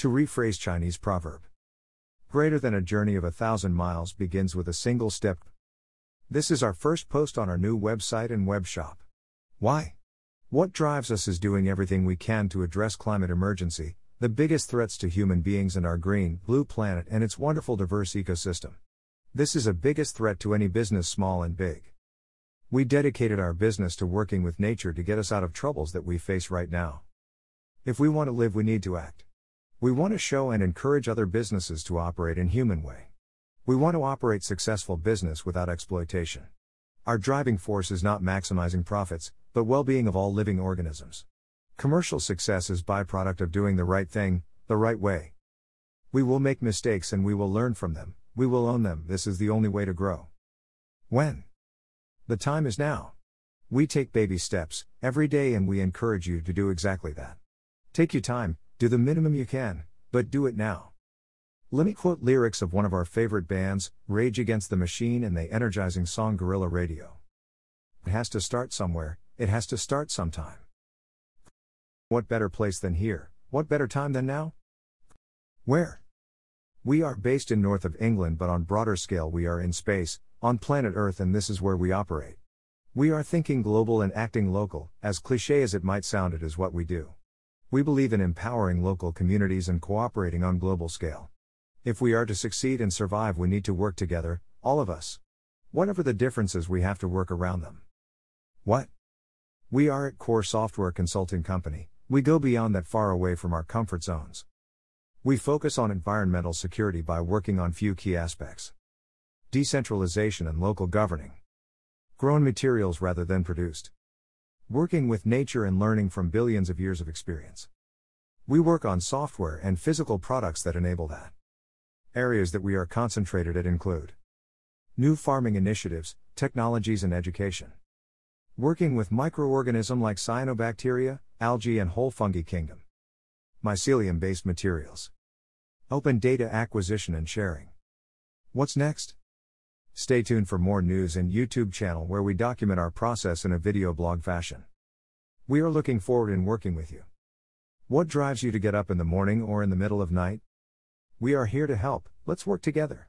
To rephrase Chinese proverb, greater than a journey of a thousand miles begins with a single step. This is our first post on our new website and web shop. Why? What drives us is doing everything we can to address climate emergency, the biggest threats to human beings and our green, blue planet and its wonderful diverse ecosystem. This is a biggest threat to any business small and big. We dedicated our business to working with nature to get us out of troubles that we face right now. If we want to live, we need to act. We want to show and encourage other businesses to operate in human way. We want to operate successful business without exploitation. Our driving force is not maximizing profits, but well-being of all living organisms. Commercial success is byproduct of doing the right thing, the right way. We will make mistakes and we will learn from them. We will own them. This is the only way to grow. When? The time is now. We take baby steps every day and we encourage you to do exactly that. Take your time, do the minimum you can, but do it now. Let me quote lyrics of one of our favorite bands, Rage Against the Machine, and the energizing song Guerrilla Radio. It has to start somewhere, it has to start sometime. What better place than here? What better time than now? Where? We are based in north of England, but on broader scale, we are in space, on planet Earth, and this is where we operate. We are thinking global and acting local, as cliche as it might sound, it is what we do. We believe in empowering local communities and cooperating on global scale. If we are to succeed and survive, we need to work together, all of us. Whatever the differences, we have to work around them. What? We are at Core Software Consulting Company, we go beyond that far away from our comfort zones. We focus on environmental security by working on few key aspects decentralization and local governing, grown materials rather than produced. Working with nature and learning from billions of years of experience. We work on software and physical products that enable that. Areas that we are concentrated at include new farming initiatives, technologies, and education. Working with microorganism like cyanobacteria, algae, and whole fungi kingdom. Mycelium based materials. Open data acquisition and sharing. What's next? Stay tuned for more news and YouTube channel where we document our process in a video blog fashion. We are looking forward in working with you. What drives you to get up in the morning or in the middle of night? We are here to help, let's work together.